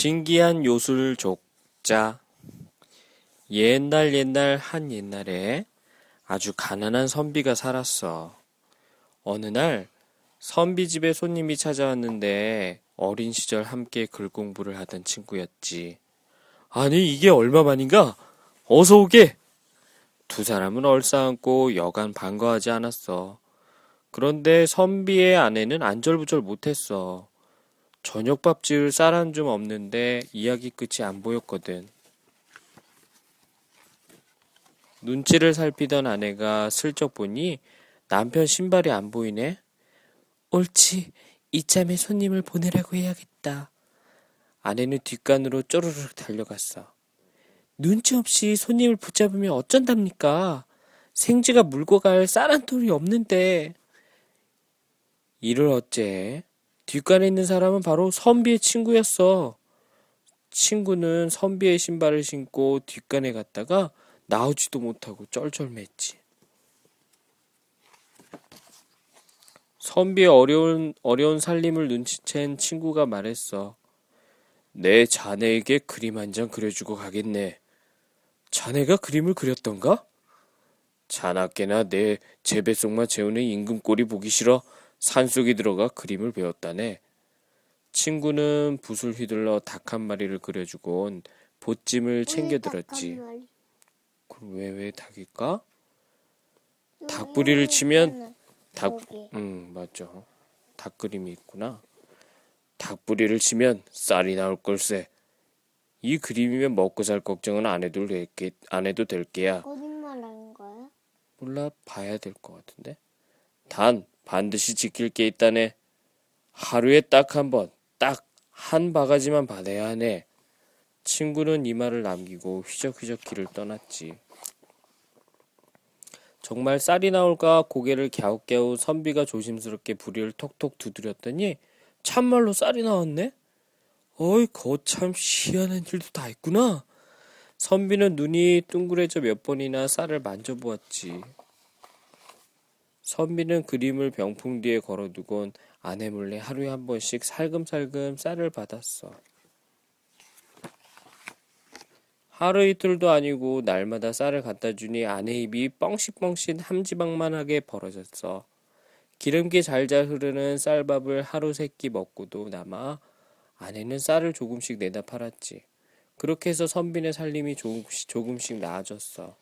신기한 요술 족자. 옛날 옛날 한 옛날에 아주 가난한 선비가 살았어. 어느 날 선비 집에 손님이 찾아왔는데 어린 시절 함께 글 공부를 하던 친구였지. 아니, 이게 얼마만인가? 어서 오게! 두 사람은 얼싸안고 여간 반가워하지 않았어. 그런데 선비의 아내는 안절부절 못했어. 저녁밥 지을 쌀은 좀 없는데 이야기 끝이 안 보였거든. 눈치를 살피던 아내가 슬쩍 보니 남편 신발이 안 보이네. 옳지. 이참에 손님을 보내라고 해야겠다. 아내는 뒷간으로 쪼르륵 달려갔어. 눈치 없이 손님을 붙잡으면 어쩐답니까? 생쥐가 물고 갈 쌀 한 톨이 없는데. 이를 어째? 뒷간에 있는 사람은 바로 선비의 친구였어. 친구는 선비의 신발을 신고 뒷간에 갔다가 나오지도 못하고 쩔쩔맸지. 선비의 어려운, 어려운 살림을 눈치챈 친구가 말했어. 내 자네에게 그림 한 장 그려주고 가겠네. 자네가 그림을 그렸던가? 자나깨나 내 재배속만 재우는 임금꼴이 보기 싫어 산속에 들어가 그림을 배웠다네. 친구는 붓을 휘둘러 닭 한 마리를 그려주고 온 보찜을 챙겨 들었지. 그럼 왜, 왜 닭일까? 닭부리를 치면 닭, 음, 맞죠. 닭 그림이 있구나. 닭부리를 치면 쌀이 나올 걸세. 이 그림이면 먹고 살 걱정은 안 해도 될게, 안 해도 될 게야. 거짓말하는 거야? 몰라, 봐야 될 것 같은데. 단, 반드시 지킬 게 있다네. 하루에 딱 한 번, 딱 한 바가지만 받아야 하네. 친구는 이 말을 남기고 휘적휘적 길을 떠났지. 정말 쌀이 나올까 고개를 갸웃갸웃 선비가 조심스럽게 부리를 톡톡 두드렸더니 참말로 쌀이 나왔네? 어이, 거참 희한한 일도 다 있구나. 선비는 눈이 둥그레져 몇 번이나 쌀을 만져보았지. 선비는 그림을 병풍 뒤에 걸어두곤 아내 몰래 하루에 한 번씩 살금살금 쌀을 받았어. 하루 이틀도 아니고 날마다 쌀을 갖다 주니 아내 입이 뻥긋뻥긋 함지박만하게 벌어졌어. 기름기 잘잘 흐르는 쌀밥을 하루 세 끼 먹고도 남아 아내는 쌀을 조금씩 내다 팔았지. 그렇게 해서 선비네 살림이 조금씩, 조금씩 나아졌어.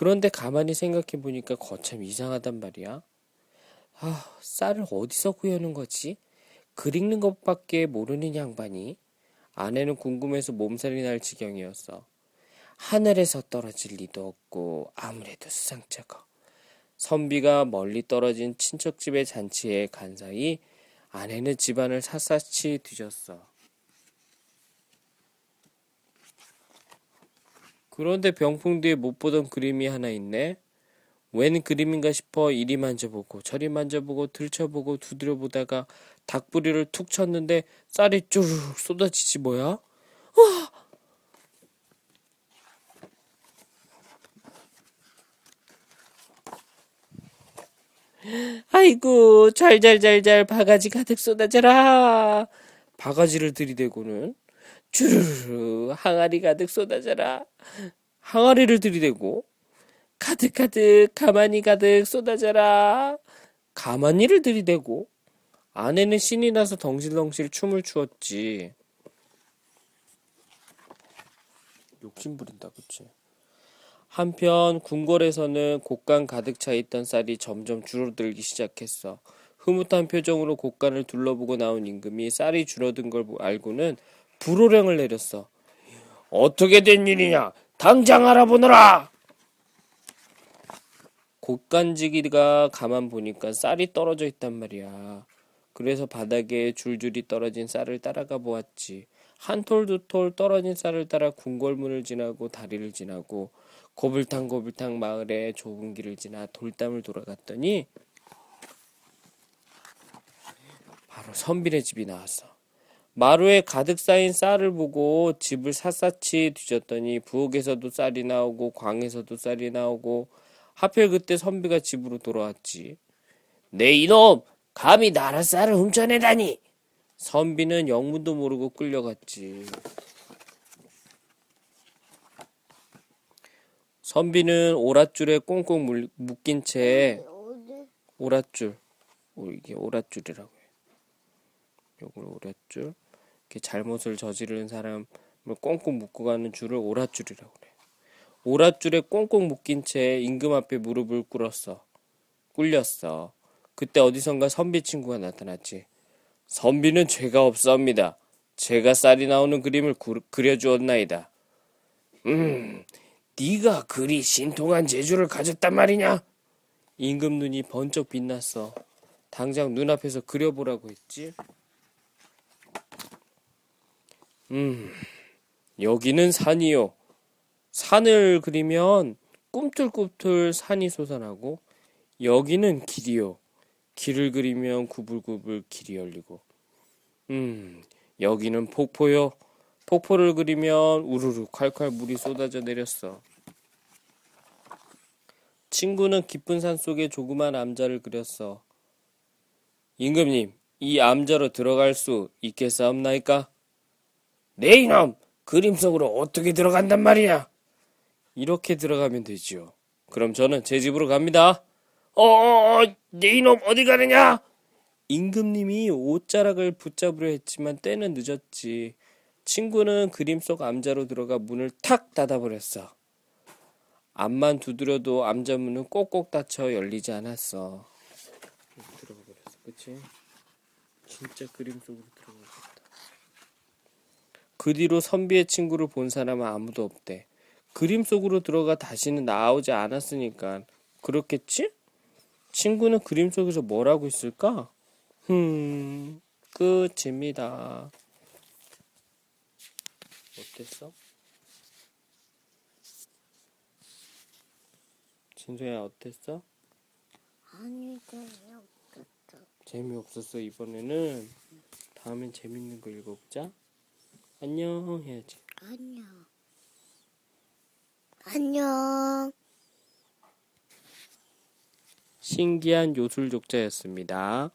그런데 가만히 생각해 보니까 거참 이상하단 말이야. 아, 쌀을 어디서 구하는 거지? 글 읽는 것밖에 모르는 양반이? 아내는 궁금해서 몸살이 날 지경이었어. 하늘에서 떨어질 리도 없고 아무래도 수상쩍어. 선비가 멀리 떨어진 친척집의 잔치에 간 사이 아내는 집안을 샅샅이 뒤졌어. 그런데 병풍 뒤에 못 보던 그림이 하나 있네. 웬 그림인가 싶어 이리 만져보고 저리 만져보고 들춰보고 두드려보다가 닭부리를 툭 쳤는데 쌀이 쭈르륵 쏟아지지 뭐야? 와! 아이고 잘잘잘잘 바가지 가득 쏟아져라. 바가지를 들이대고는 주르르 항아리 가득 쏟아져라. 항아리를 들이대고 가득가득 가만히 가득 쏟아져라. 가만히를 들이대고 아내는 신이 나서 덩실덩실 춤을 추었지. 욕심 부린다, 그치? 한편 궁궐에서는 곡간 가득 차 있던 쌀이 점점 줄어들기 시작했어. 흐뭇한 표정으로 곡간을 둘러보고 나온 임금이 쌀이 줄어든 걸 알고는 불호령을 내렸어. 어떻게 된 일이냐? 당장 알아보너라! 곡간지기가 가만 보니까 쌀이 떨어져 있단 말이야. 그래서 바닥에 줄줄이 떨어진 쌀을 따라가 보았지. 한 톨 두 톨 떨어진 쌀을 따라 궁궐문을 지나고 다리를 지나고 고불탕 고불탕 마을의 좁은 길을 지나 돌담을 돌아갔더니 바로 선비네 집이 나왔어. 마루에 가득 쌓인 쌀을 보고 집을 샅샅이 뒤졌더니 부엌에서도 쌀이 나오고 광에서도 쌀이 나오고 하필 그때 선비가 집으로 돌아왔지. 내 이놈! 감히 나라 쌀을 훔쳐내다니! 선비는 영문도 모르고 끌려갔지. 선비는 오랏줄에 꽁꽁 물- 묶인 채? 오랏줄, 오, 이게 오랏줄이라고 해. 요걸 오랏줄. 이렇게 잘못을 저지른 사람을 꽁꽁 묶고 가는 줄을 오랏줄이라고 그래. 오랏줄에 꽁꽁 묶인 채 임금 앞에 무릎을 꿇었어. 꿇렸어. 그때 어디선가 선비 친구가 나타났지. 선비는 죄가 없사옵니다. 제가 쌀이 나오는 그림을 구- 그려주었나이다. 음, 네가 그리 신통한 재주를 가졌단 말이냐? 임금 눈이 번쩍 빛났어. 당장 눈앞에서 그려보라고 했지. 음, 여기는 산이요. 산을 그리면 꿈틀꿈틀 산이 솟아나고, 여기는 길이요. 길을 그리면 구불구불 길이 열리고, 음, 여기는 폭포요. 폭포를 그리면 우르르 콸콸 물이 쏟아져 내렸어. 친구는 깊은 산 속에 조그만 암자를 그렸어. 임금님, 이 암자로 들어갈 수 있겠사옵나이까? 네 이놈! 그림 속으로 어떻게 들어간단 말이냐? 이렇게 들어가면 되지요. 그럼 저는 제 집으로 갑니다. 어어어, 네 이놈 어디 가느냐? 임금님이 옷자락을 붙잡으려 했지만 때는 늦었지. 친구는 그림 속 암자로 들어가 문을 탁 닫아버렸어. 앞만 두드려도 암자 문은 꼭꼭 닫혀 열리지 않았어. 들어가 버렸어, 그치? 진짜 그림 속으로 들어가겠다. 그 뒤로 선비의 친구를 본 사람은 아무도 없대. 그림 속으로 들어가 다시는 나오지 않았으니까 그렇겠지? 친구는 그림 속에서 뭘 하고 있을까? 흠, 끝입니다. 어땠어? 진소야 어땠어? 아니 재미없었어. 재미없었어 이번에는 다음엔 재밌는 거 읽어보자 안녕 해야지 안녕. 안녕. 신기한 요술 족자였습니다